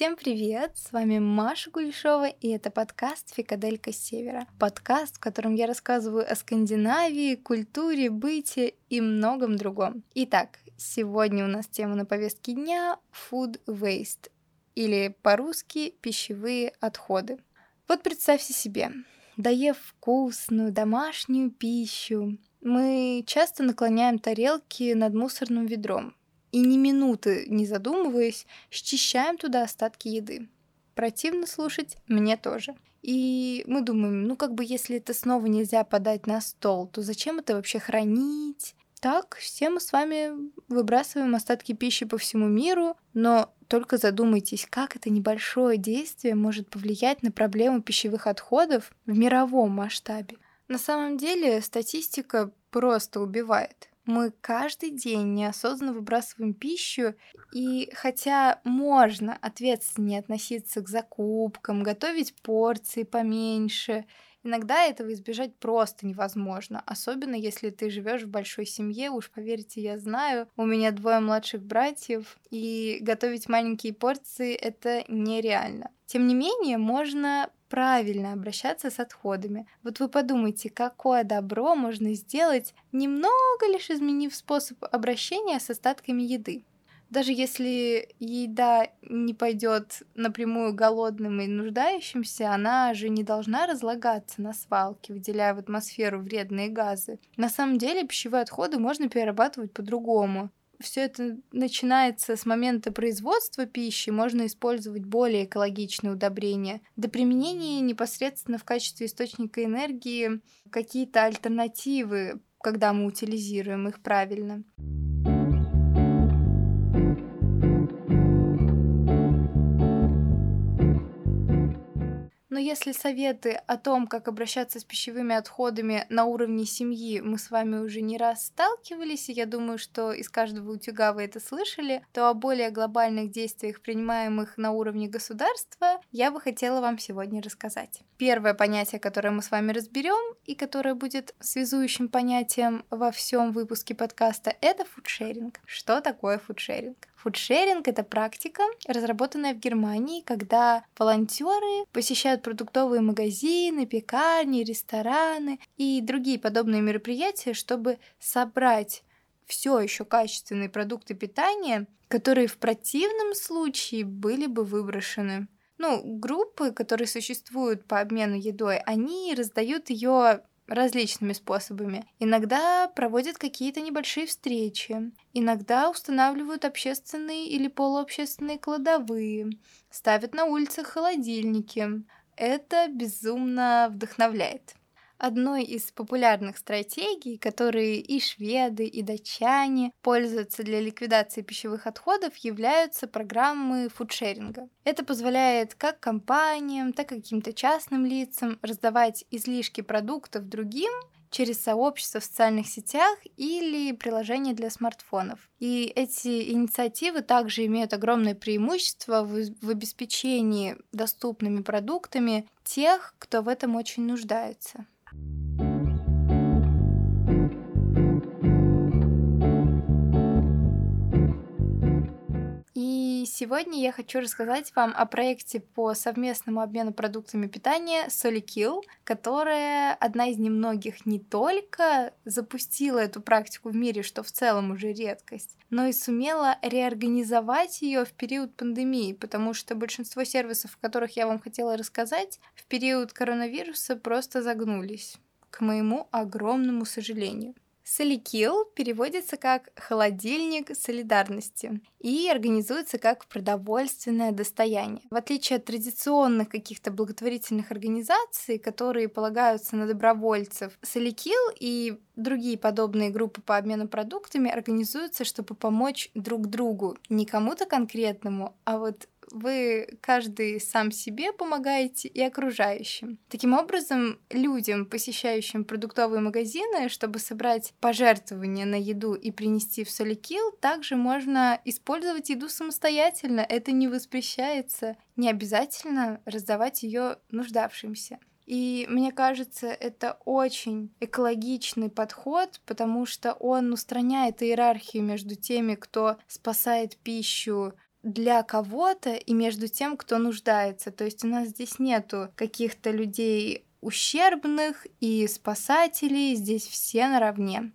Всем привет! С вами Маша Гульшова, и это подкаст «Фикаделька Севера». Подкаст, в котором я рассказываю о Скандинавии, культуре, быте и многом другом. Итак, сегодня у нас тема на повестке дня «Food Waste» или по-русски «пищевые отходы». Вот представьте себе, доев вкусную домашнюю пищу, мы часто наклоняем тарелки над мусорным ведром, и ни минуты не задумываясь, счищаем туда остатки еды. Противно слушать мне тоже. И мы думаем, ну как бы если это снова нельзя подать на стол, то зачем это вообще хранить? Так, все мы с вами выбрасываем остатки пищи по всему миру, но только задумайтесь, как это небольшое действие может повлиять на проблему пищевых отходов в мировом масштабе. На самом деле статистика просто убивает мы каждый день неосознанно выбрасываем пищу, и хотя можно ответственнее относиться к закупкам, готовить порции поменьше, иногда этого избежать просто невозможно, особенно если ты живешь в большой семье, уж поверьте, я знаю, у меня двое младших братьев, и готовить маленькие порции это нереально. Тем не менее, можно правильно обращаться с отходами. Вот вы подумайте, какое добро можно сделать, немного лишь изменив способ обращения с остатками еды. Даже если еда не пойдет напрямую голодным и нуждающимся, она же не должна разлагаться на свалке, выделяя в атмосферу вредные газы. На самом деле пищевые отходы можно перерабатывать по-другому все это начинается с момента производства пищи, можно использовать более экологичные удобрения. До применения непосредственно в качестве источника энергии какие-то альтернативы, когда мы утилизируем их правильно. Но если советы о том, как обращаться с пищевыми отходами на уровне семьи, мы с вами уже не раз сталкивались, и я думаю, что из каждого утюга вы это слышали, то о более глобальных действиях, принимаемых на уровне государства, я бы хотела вам сегодня рассказать. Первое понятие, которое мы с вами разберем и которое будет связующим понятием во всем выпуске подкаста, это фудшеринг. Что такое фудшеринг? Фудшеринг — это практика, разработанная в Германии, когда волонтеры посещают продуктовые магазины, пекарни, рестораны и другие подобные мероприятия, чтобы собрать все еще качественные продукты питания, которые в противном случае были бы выброшены. Ну, группы, которые существуют по обмену едой, они раздают ее различными способами. Иногда проводят какие-то небольшие встречи, иногда устанавливают общественные или полуобщественные кладовые, ставят на улицах холодильники. Это безумно вдохновляет. Одной из популярных стратегий, которые и шведы, и датчане пользуются для ликвидации пищевых отходов, являются программы фудшеринга. Это позволяет как компаниям, так и каким-то частным лицам раздавать излишки продуктов другим через сообщества в социальных сетях или приложения для смартфонов. И эти инициативы также имеют огромное преимущество в, в обеспечении доступными продуктами тех, кто в этом очень нуждается. you сегодня я хочу рассказать вам о проекте по совместному обмену продуктами питания Solikil, которая одна из немногих не только запустила эту практику в мире, что в целом уже редкость, но и сумела реорганизовать ее в период пандемии, потому что большинство сервисов, о которых я вам хотела рассказать, в период коронавируса просто загнулись, к моему огромному сожалению. Соликил переводится как «холодильник солидарности» и организуется как продовольственное достояние. В отличие от традиционных каких-то благотворительных организаций, которые полагаются на добровольцев, Соликил и другие подобные группы по обмену продуктами организуются, чтобы помочь друг другу, не кому-то конкретному, а вот вы каждый сам себе помогаете и окружающим. Таким образом, людям, посещающим продуктовые магазины, чтобы собрать пожертвования на еду и принести в Соликил, также можно использовать еду самостоятельно. Это не воспрещается. Не обязательно раздавать ее нуждавшимся. И мне кажется, это очень экологичный подход, потому что он устраняет иерархию между теми, кто спасает пищу для кого-то и между тем, кто нуждается. То есть у нас здесь нету каких-то людей ущербных и спасателей, здесь все наравне.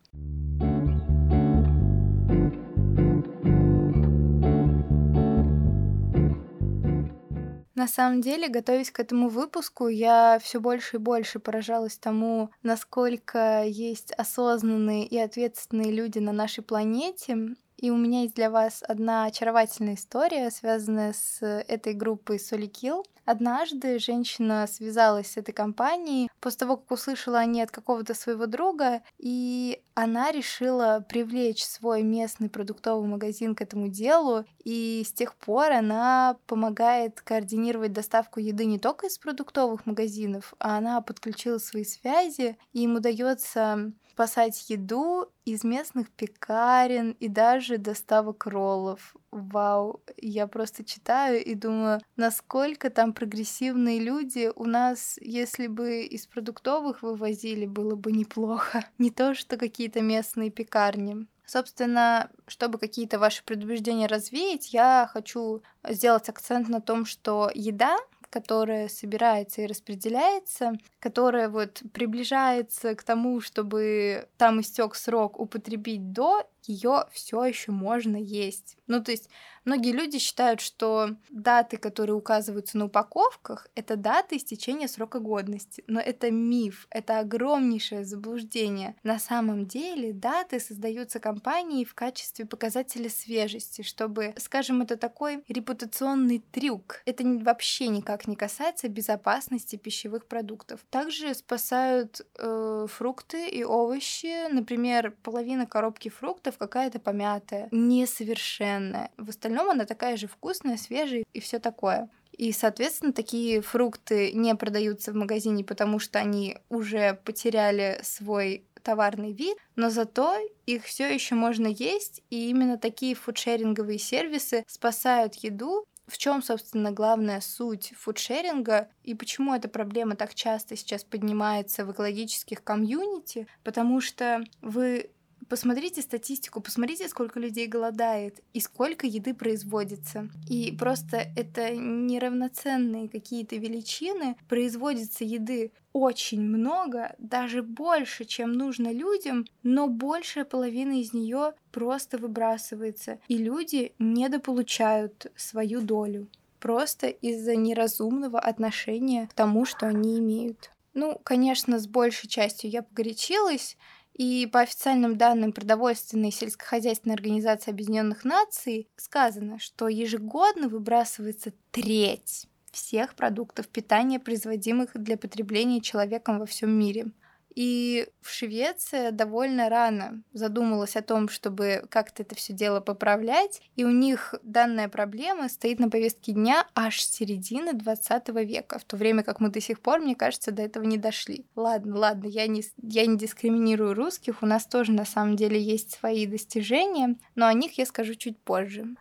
На самом деле, готовясь к этому выпуску, я все больше и больше поражалась тому, насколько есть осознанные и ответственные люди на нашей планете, и у меня есть для вас одна очаровательная история, связанная с этой группой Solikil. Однажды женщина связалась с этой компанией после того, как услышала они от какого-то своего друга, и она решила привлечь свой местный продуктовый магазин к этому делу, и с тех пор она помогает координировать доставку еды не только из продуктовых магазинов, а она подключила свои связи, и им удается спасать еду из местных пекарен и даже доставок роллов. Вау, я просто читаю и думаю, насколько там прогрессивные люди. У нас, если бы из продуктовых вывозили, было бы неплохо. Не то, что какие-то местные пекарни. Собственно, чтобы какие-то ваши предубеждения развеять, я хочу сделать акцент на том, что еда которая собирается и распределяется, которая вот приближается к тому, чтобы там истек срок употребить до, ее все еще можно есть. Ну, то есть многие люди считают, что даты, которые указываются на упаковках, это даты истечения срока годности. Но это миф, это огромнейшее заблуждение. На самом деле даты создаются компанией в качестве показателя свежести, чтобы, скажем, это такой репутационный трюк. Это вообще никак не касается безопасности пищевых продуктов. Также спасают э, фрукты и овощи. Например, половина коробки фруктов фруктов какая-то помятая, несовершенная. В остальном она такая же вкусная, свежая и все такое. И, соответственно, такие фрукты не продаются в магазине, потому что они уже потеряли свой товарный вид, но зато их все еще можно есть, и именно такие фудшеринговые сервисы спасают еду в чем, собственно, главная суть фудшеринга и почему эта проблема так часто сейчас поднимается в экологических комьюнити? Потому что вы Посмотрите статистику, посмотрите, сколько людей голодает и сколько еды производится. И просто это неравноценные какие-то величины. Производится еды очень много, даже больше, чем нужно людям, но большая половина из нее просто выбрасывается, и люди недополучают свою долю просто из-за неразумного отношения к тому, что они имеют. Ну, конечно, с большей частью я погорячилась, и по официальным данным Продовольственной и сельскохозяйственной организации Объединенных Наций сказано, что ежегодно выбрасывается треть всех продуктов питания, производимых для потребления человеком во всем мире. И в Швеции довольно рано задумалась о том, чтобы как-то это все дело поправлять. И у них данная проблема стоит на повестке дня аж с середины 20 века, в то время как мы до сих пор, мне кажется, до этого не дошли. Ладно, ладно, я не, я не дискриминирую русских, у нас тоже на самом деле есть свои достижения, но о них я скажу чуть позже.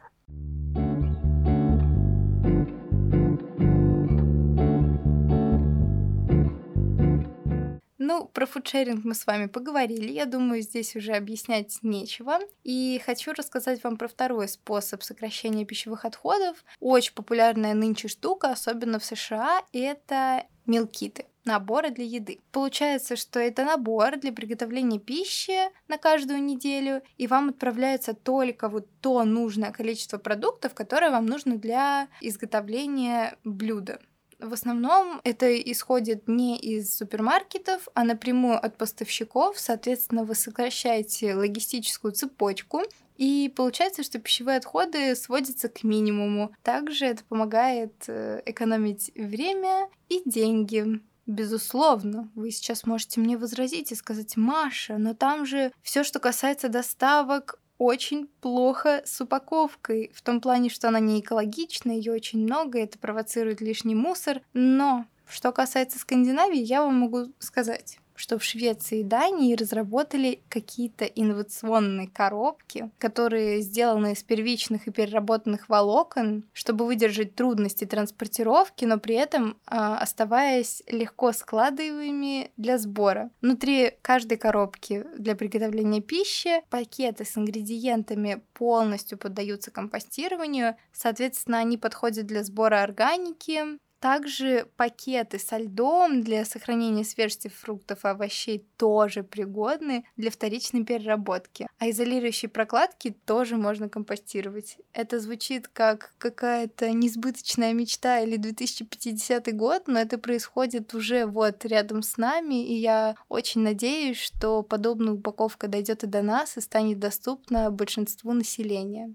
Ну, про фудшеринг мы с вами поговорили. Я думаю, здесь уже объяснять нечего. И хочу рассказать вам про второй способ сокращения пищевых отходов. Очень популярная нынче штука, особенно в США, это мелкиты наборы для еды. Получается, что это набор для приготовления пищи на каждую неделю, и вам отправляется только вот то нужное количество продуктов, которое вам нужно для изготовления блюда. В основном это исходит не из супермаркетов, а напрямую от поставщиков. Соответственно, вы сокращаете логистическую цепочку, и получается, что пищевые отходы сводятся к минимуму. Также это помогает э, экономить время и деньги. Безусловно, вы сейчас можете мне возразить и сказать, Маша, но там же все, что касается доставок, очень плохо с упаковкой, в том плане, что она не экологичная, ее очень много, это провоцирует лишний мусор. Но что касается Скандинавии, я вам могу сказать, что в Швеции и Дании разработали какие-то инновационные коробки, которые сделаны из первичных и переработанных волокон, чтобы выдержать трудности транспортировки, но при этом э, оставаясь легко складываемыми для сбора. Внутри каждой коробки для приготовления пищи пакеты с ингредиентами полностью поддаются компостированию, соответственно, они подходят для сбора органики, также пакеты со льдом для сохранения свежести фруктов и овощей тоже пригодны для вторичной переработки. А изолирующие прокладки тоже можно компостировать. Это звучит как какая-то несбыточная мечта или 2050 год, но это происходит уже вот рядом с нами, и я очень надеюсь, что подобная упаковка дойдет и до нас и станет доступна большинству населения.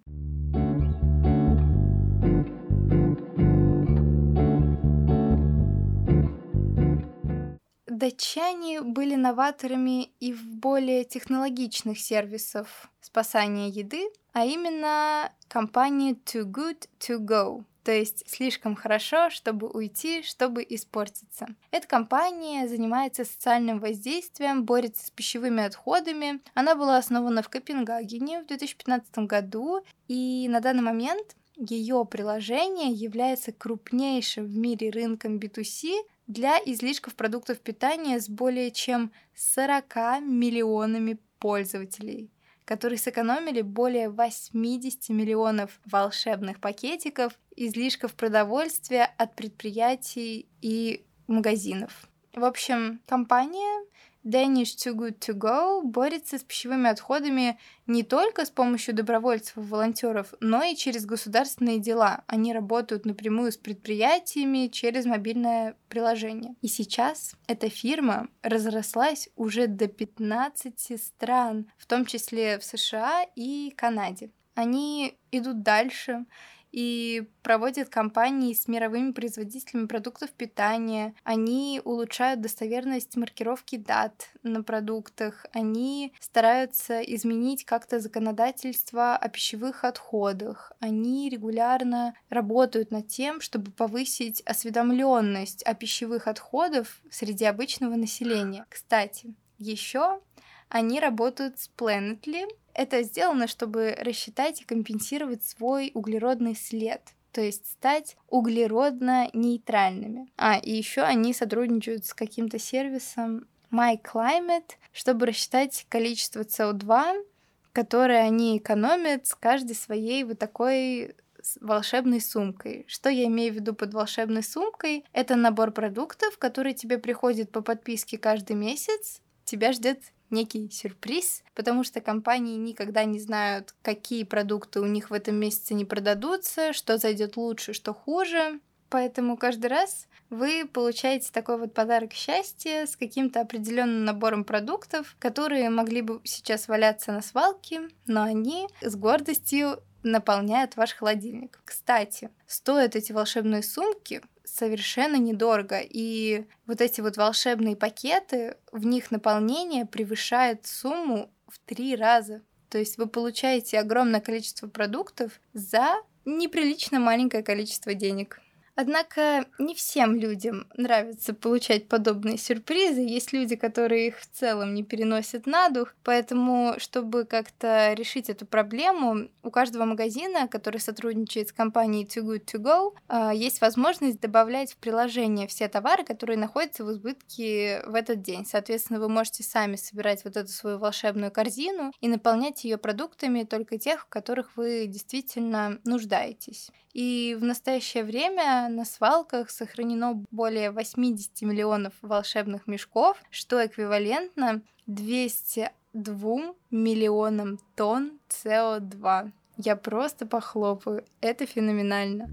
Датчане были новаторами и в более технологичных сервисов спасания еды, а именно компания Too Good To Go, то есть слишком хорошо, чтобы уйти, чтобы испортиться. Эта компания занимается социальным воздействием, борется с пищевыми отходами. Она была основана в Копенгагене в 2015 году, и на данный момент ее приложение является крупнейшим в мире рынком B2C для излишков продуктов питания с более чем 40 миллионами пользователей, которые сэкономили более 80 миллионов волшебных пакетиков излишков продовольствия от предприятий и магазинов. В общем, компания Danish Too Good To Go борется с пищевыми отходами не только с помощью добровольцев и волонтеров, но и через государственные дела. Они работают напрямую с предприятиями через мобильное приложение. И сейчас эта фирма разрослась уже до 15 стран, в том числе в США и Канаде. Они идут дальше, и проводят кампании с мировыми производителями продуктов питания. Они улучшают достоверность маркировки дат на продуктах. Они стараются изменить как-то законодательство о пищевых отходах. Они регулярно работают над тем, чтобы повысить осведомленность о пищевых отходах среди обычного населения. Кстати, еще они работают с Planetly, это сделано, чтобы рассчитать и компенсировать свой углеродный след то есть стать углеродно-нейтральными. А, и еще они сотрудничают с каким-то сервисом MyClimate, чтобы рассчитать количество СО2, которое они экономят с каждой своей вот такой волшебной сумкой. Что я имею в виду под волшебной сумкой? Это набор продуктов, который тебе приходит по подписке каждый месяц. Тебя ждет некий сюрприз, потому что компании никогда не знают, какие продукты у них в этом месяце не продадутся, что зайдет лучше, что хуже. Поэтому каждый раз вы получаете такой вот подарок счастья с каким-то определенным набором продуктов, которые могли бы сейчас валяться на свалке, но они с гордостью наполняют ваш холодильник. Кстати, стоят эти волшебные сумки совершенно недорого. И вот эти вот волшебные пакеты, в них наполнение превышает сумму в три раза. То есть вы получаете огромное количество продуктов за неприлично маленькое количество денег. Однако не всем людям нравится получать подобные сюрпризы. Есть люди, которые их в целом не переносят на дух. Поэтому, чтобы как-то решить эту проблему, у каждого магазина, который сотрудничает с компанией Too Good To Go, а, есть возможность добавлять в приложение все товары, которые находятся в избытке в этот день. Соответственно, вы можете сами собирать вот эту свою волшебную корзину и наполнять ее продуктами только тех, в которых вы действительно нуждаетесь. И в настоящее время на свалках сохранено более 80 миллионов волшебных мешков, что эквивалентно 202 миллионам тонн СО2. Я просто похлопаю. Это феноменально.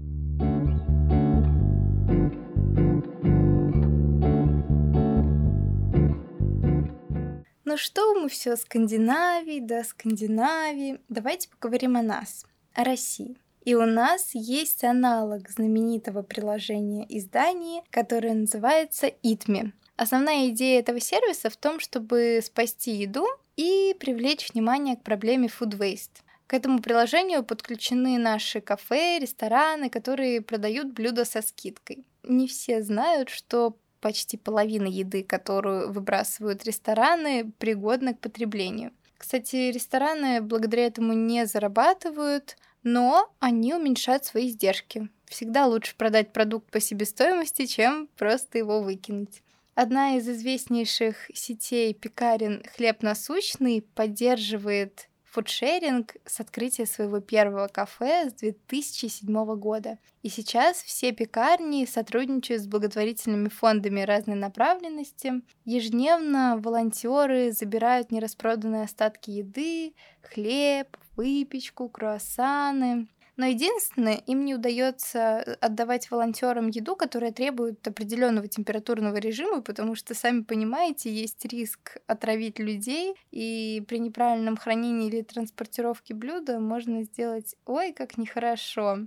Ну что, мы все Скандинавии, да, Скандинавии. Давайте поговорим о нас, о России. И у нас есть аналог знаменитого приложения изданий, которое называется Itme. Основная идея этого сервиса в том, чтобы спасти еду и привлечь внимание к проблеме food waste. К этому приложению подключены наши кафе, рестораны, которые продают блюда со скидкой. Не все знают, что почти половина еды, которую выбрасывают рестораны, пригодна к потреблению. Кстати, рестораны благодаря этому не зарабатывают, но они уменьшают свои издержки. Всегда лучше продать продукт по себестоимости, чем просто его выкинуть. Одна из известнейших сетей пекарен «Хлеб насущный» поддерживает фудшеринг с открытия своего первого кафе с 2007 года. И сейчас все пекарни сотрудничают с благотворительными фондами разной направленности. Ежедневно волонтеры забирают нераспроданные остатки еды, хлеб, выпечку, круассаны. Но единственное, им не удается отдавать волонтерам еду, которая требует определенного температурного режима, потому что, сами понимаете, есть риск отравить людей, и при неправильном хранении или транспортировке блюда можно сделать ой, как нехорошо.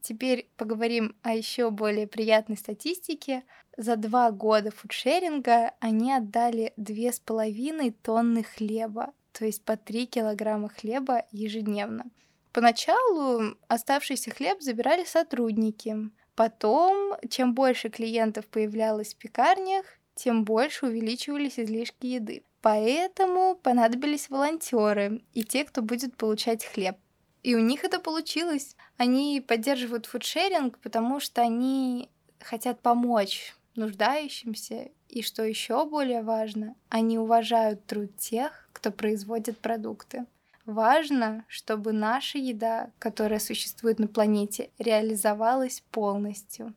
Теперь поговорим о еще более приятной статистике. За два года фудшеринга они отдали две с половиной тонны хлеба, то есть по 3 килограмма хлеба ежедневно. Поначалу оставшийся хлеб забирали сотрудники. Потом, чем больше клиентов появлялось в пекарнях, тем больше увеличивались излишки еды. Поэтому понадобились волонтеры и те, кто будет получать хлеб. И у них это получилось. Они поддерживают фудшеринг, потому что они хотят помочь нуждающимся. И что еще более важно, они уважают труд тех, кто производит продукты. Важно, чтобы наша еда, которая существует на планете, реализовалась полностью.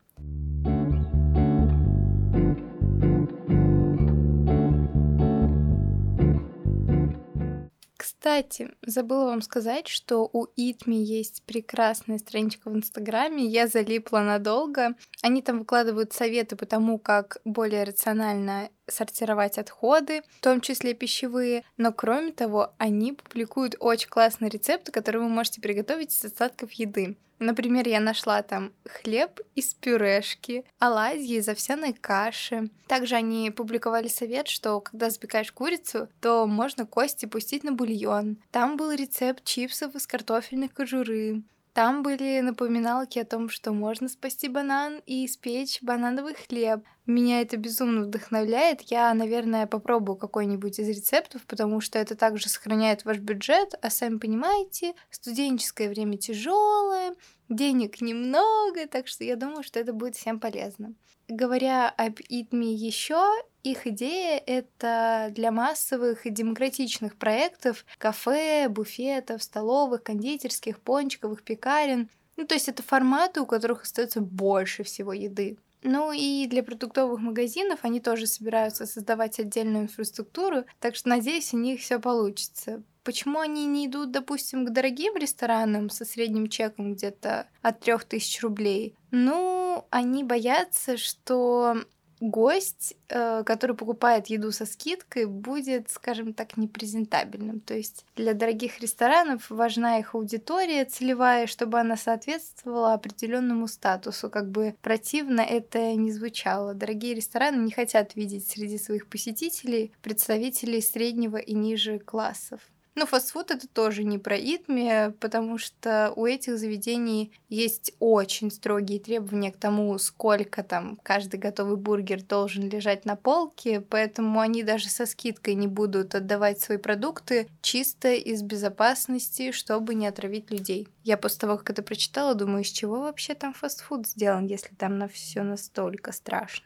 Кстати, забыла вам сказать, что у Итми есть прекрасная страничка в Инстаграме. Я залипла надолго. Они там выкладывают советы по тому, как более рационально сортировать отходы, в том числе пищевые. Но кроме того, они публикуют очень классные рецепты, которые вы можете приготовить из остатков еды. Например, я нашла там хлеб из пюрешки, оладьи из овсяной каши. Также они публиковали совет, что когда запекаешь курицу, то можно кости пустить на бульон. Там был рецепт чипсов из картофельной кожуры. Там были напоминалки о том, что можно спасти банан и испечь банановый хлеб. Меня это безумно вдохновляет. Я, наверное, попробую какой-нибудь из рецептов, потому что это также сохраняет ваш бюджет. А сами понимаете, студенческое время тяжелое, денег немного, так что я думаю, что это будет всем полезно. Говоря об ИТМИ еще, их идея — это для массовых и демократичных проектов кафе, буфетов, столовых, кондитерских, пончиковых, пекарен. Ну, то есть это форматы, у которых остается больше всего еды. Ну и для продуктовых магазинов они тоже собираются создавать отдельную инфраструктуру, так что надеюсь, у них все получится. Почему они не идут, допустим, к дорогим ресторанам со средним чеком где-то от 3000 рублей? Ну, они боятся, что гость, э, который покупает еду со скидкой, будет, скажем так, непрезентабельным. То есть для дорогих ресторанов важна их аудитория целевая, чтобы она соответствовала определенному статусу. Как бы противно это не звучало. Дорогие рестораны не хотят видеть среди своих посетителей представителей среднего и ниже классов. Ну, фастфуд это тоже не про итми, потому что у этих заведений есть очень строгие требования к тому, сколько там каждый готовый бургер должен лежать на полке, поэтому они даже со скидкой не будут отдавать свои продукты чисто из безопасности, чтобы не отравить людей. Я после того, как это прочитала, думаю, из чего вообще там фастфуд сделан, если там на все настолько страшно.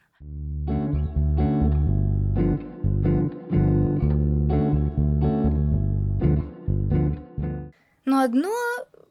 Но одно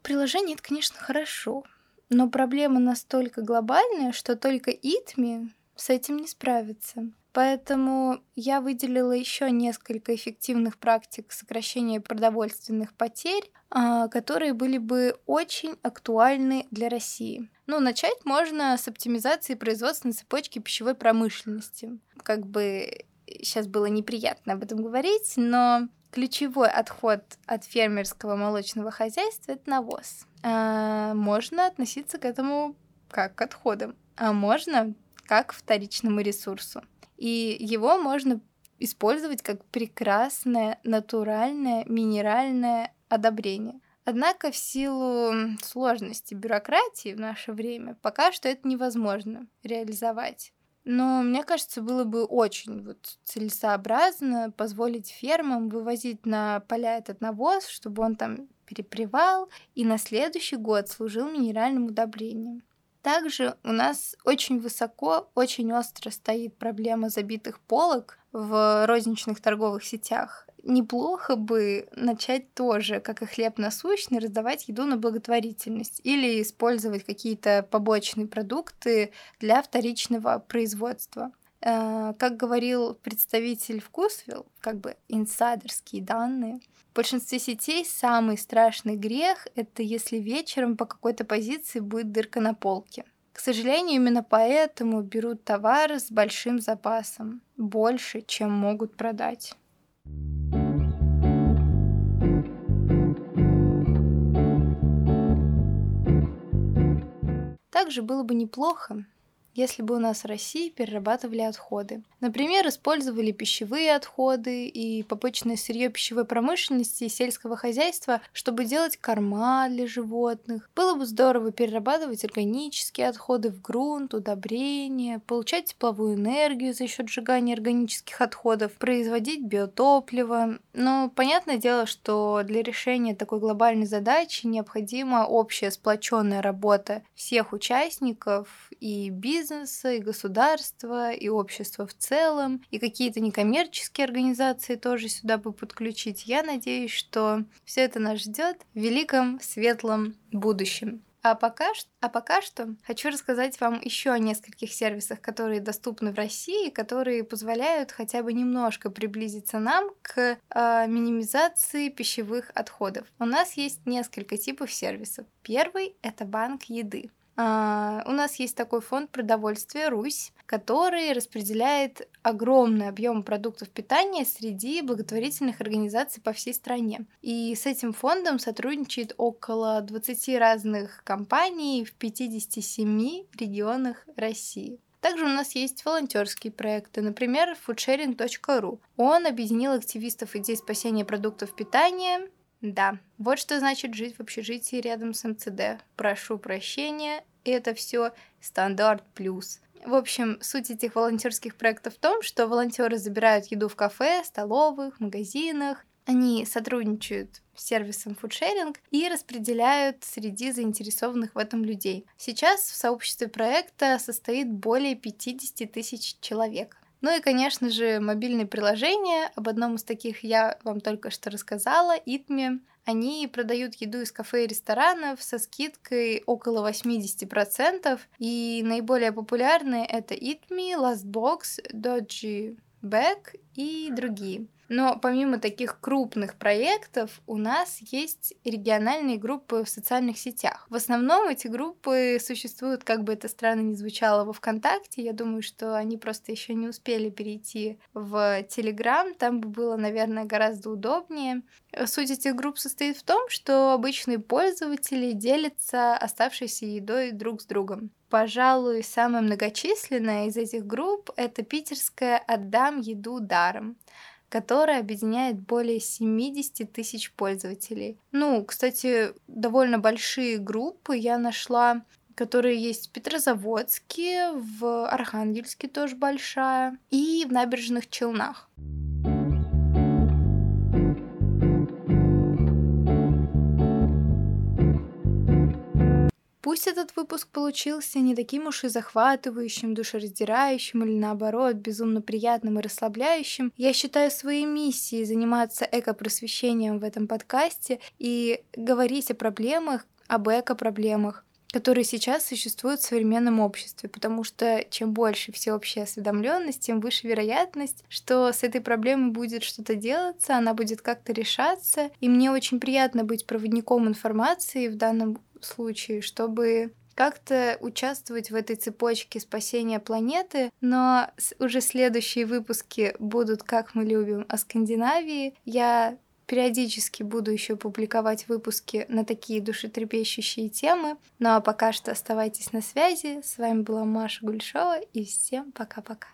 приложение это, конечно, хорошо. Но проблема настолько глобальная, что только ИТМИ с этим не справится. Поэтому я выделила еще несколько эффективных практик сокращения продовольственных потерь, а, которые были бы очень актуальны для России. Ну, начать можно с оптимизации производственной цепочки пищевой промышленности. Как бы сейчас было неприятно об этом говорить, но Ключевой отход от фермерского молочного хозяйства – это навоз. А, можно относиться к этому как к отходам, а можно как к вторичному ресурсу. И его можно использовать как прекрасное натуральное минеральное одобрение. Однако в силу сложности бюрократии в наше время пока что это невозможно реализовать. Но мне кажется, было бы очень вот целесообразно позволить фермам вывозить на поля этот навоз, чтобы он там перепревал и на следующий год служил минеральным удобрением. Также у нас очень высоко, очень остро стоит проблема забитых полок в розничных торговых сетях. Неплохо бы начать тоже, как и хлеб насущный, раздавать еду на благотворительность или использовать какие-то побочные продукты для вторичного производства. Э, как говорил представитель Вкусвилл, как бы инсайдерские данные, в большинстве сетей самый страшный грех — это если вечером по какой-то позиции будет дырка на полке. К сожалению, именно поэтому берут товар с большим запасом, больше, чем могут продать. Также было бы неплохо, если бы у нас в России перерабатывали отходы. Например, использовали пищевые отходы и побочное сырье пищевой промышленности и сельского хозяйства, чтобы делать корма для животных. Было бы здорово перерабатывать органические отходы в грунт, удобрения, получать тепловую энергию за счет сжигания органических отходов, производить биотопливо. Но понятное дело, что для решения такой глобальной задачи необходима общая сплоченная работа всех участников и бизнеса, и государства, и общества в целом, и какие-то некоммерческие организации тоже сюда бы подключить. Я надеюсь, что все это нас ждет в великом светлом будущем. А пока, а пока что хочу рассказать вам еще о нескольких сервисах, которые доступны в России, которые позволяют хотя бы немножко приблизиться нам к э, минимизации пищевых отходов. У нас есть несколько типов сервисов. Первый это банк еды. Uh, у нас есть такой фонд продовольствия «Русь», который распределяет огромный объем продуктов питания среди благотворительных организаций по всей стране. И с этим фондом сотрудничает около 20 разных компаний в 57 регионах России. Также у нас есть волонтерские проекты, например, foodsharing.ru. Он объединил активистов идей спасения продуктов питания да, вот что значит жить в общежитии рядом с МЦД. Прошу прощения, это все стандарт плюс. В общем, суть этих волонтерских проектов в том, что волонтеры забирают еду в кафе, столовых, магазинах. Они сотрудничают с сервисом фудшеринг и распределяют среди заинтересованных в этом людей. Сейчас в сообществе проекта состоит более 50 тысяч человек. Ну и, конечно же, мобильные приложения. Об одном из таких я вам только что рассказала, Itme. Они продают еду из кафе и ресторанов со скидкой около 80%. И наиболее популярные это Itme, Lastbox, Dodgy Bag и другие. Но помимо таких крупных проектов у нас есть региональные группы в социальных сетях. В основном эти группы существуют, как бы это странно ни звучало, во ВКонтакте. Я думаю, что они просто еще не успели перейти в Телеграм. Там бы было, наверное, гораздо удобнее. Суть этих групп состоит в том, что обычные пользователи делятся оставшейся едой друг с другом. Пожалуй, самая многочисленная из этих групп — это питерская «Отдам еду даром» которая объединяет более 70 тысяч пользователей. Ну, кстати, довольно большие группы я нашла, которые есть в Петрозаводске, в Архангельске тоже большая, и в Набережных Челнах. Пусть этот выпуск получился не таким уж и захватывающим, душераздирающим или наоборот безумно приятным и расслабляющим, я считаю своей миссией заниматься эко-просвещением в этом подкасте и говорить о проблемах, об эко-проблемах, которые сейчас существуют в современном обществе, потому что чем больше всеобщая осведомленность, тем выше вероятность, что с этой проблемой будет что-то делаться, она будет как-то решаться. И мне очень приятно быть проводником информации в данном случае, чтобы как-то участвовать в этой цепочке спасения планеты, но уже следующие выпуски будут, как мы любим, о Скандинавии. Я периодически буду еще публиковать выпуски на такие душетрепещущие темы. Ну а пока что оставайтесь на связи. С вами была Маша Гульшова и всем пока-пока.